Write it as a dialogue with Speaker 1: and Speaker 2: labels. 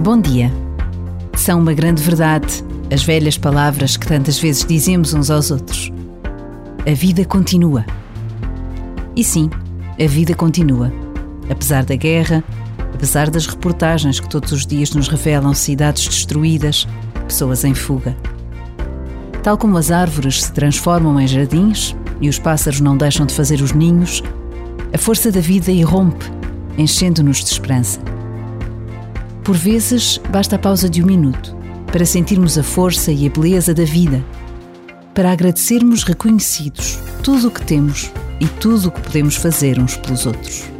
Speaker 1: Bom dia. São uma grande verdade as velhas palavras que tantas vezes dizemos uns aos outros. A vida continua. E sim, a vida continua. Apesar da guerra, apesar das reportagens que todos os dias nos revelam cidades destruídas, pessoas em fuga. Tal como as árvores se transformam em jardins e os pássaros não deixam de fazer os ninhos, a força da vida irrompe, enchendo-nos de esperança. Por vezes, basta a pausa de um minuto para sentirmos a força e a beleza da vida, para agradecermos reconhecidos tudo o que temos e tudo o que podemos fazer uns pelos outros.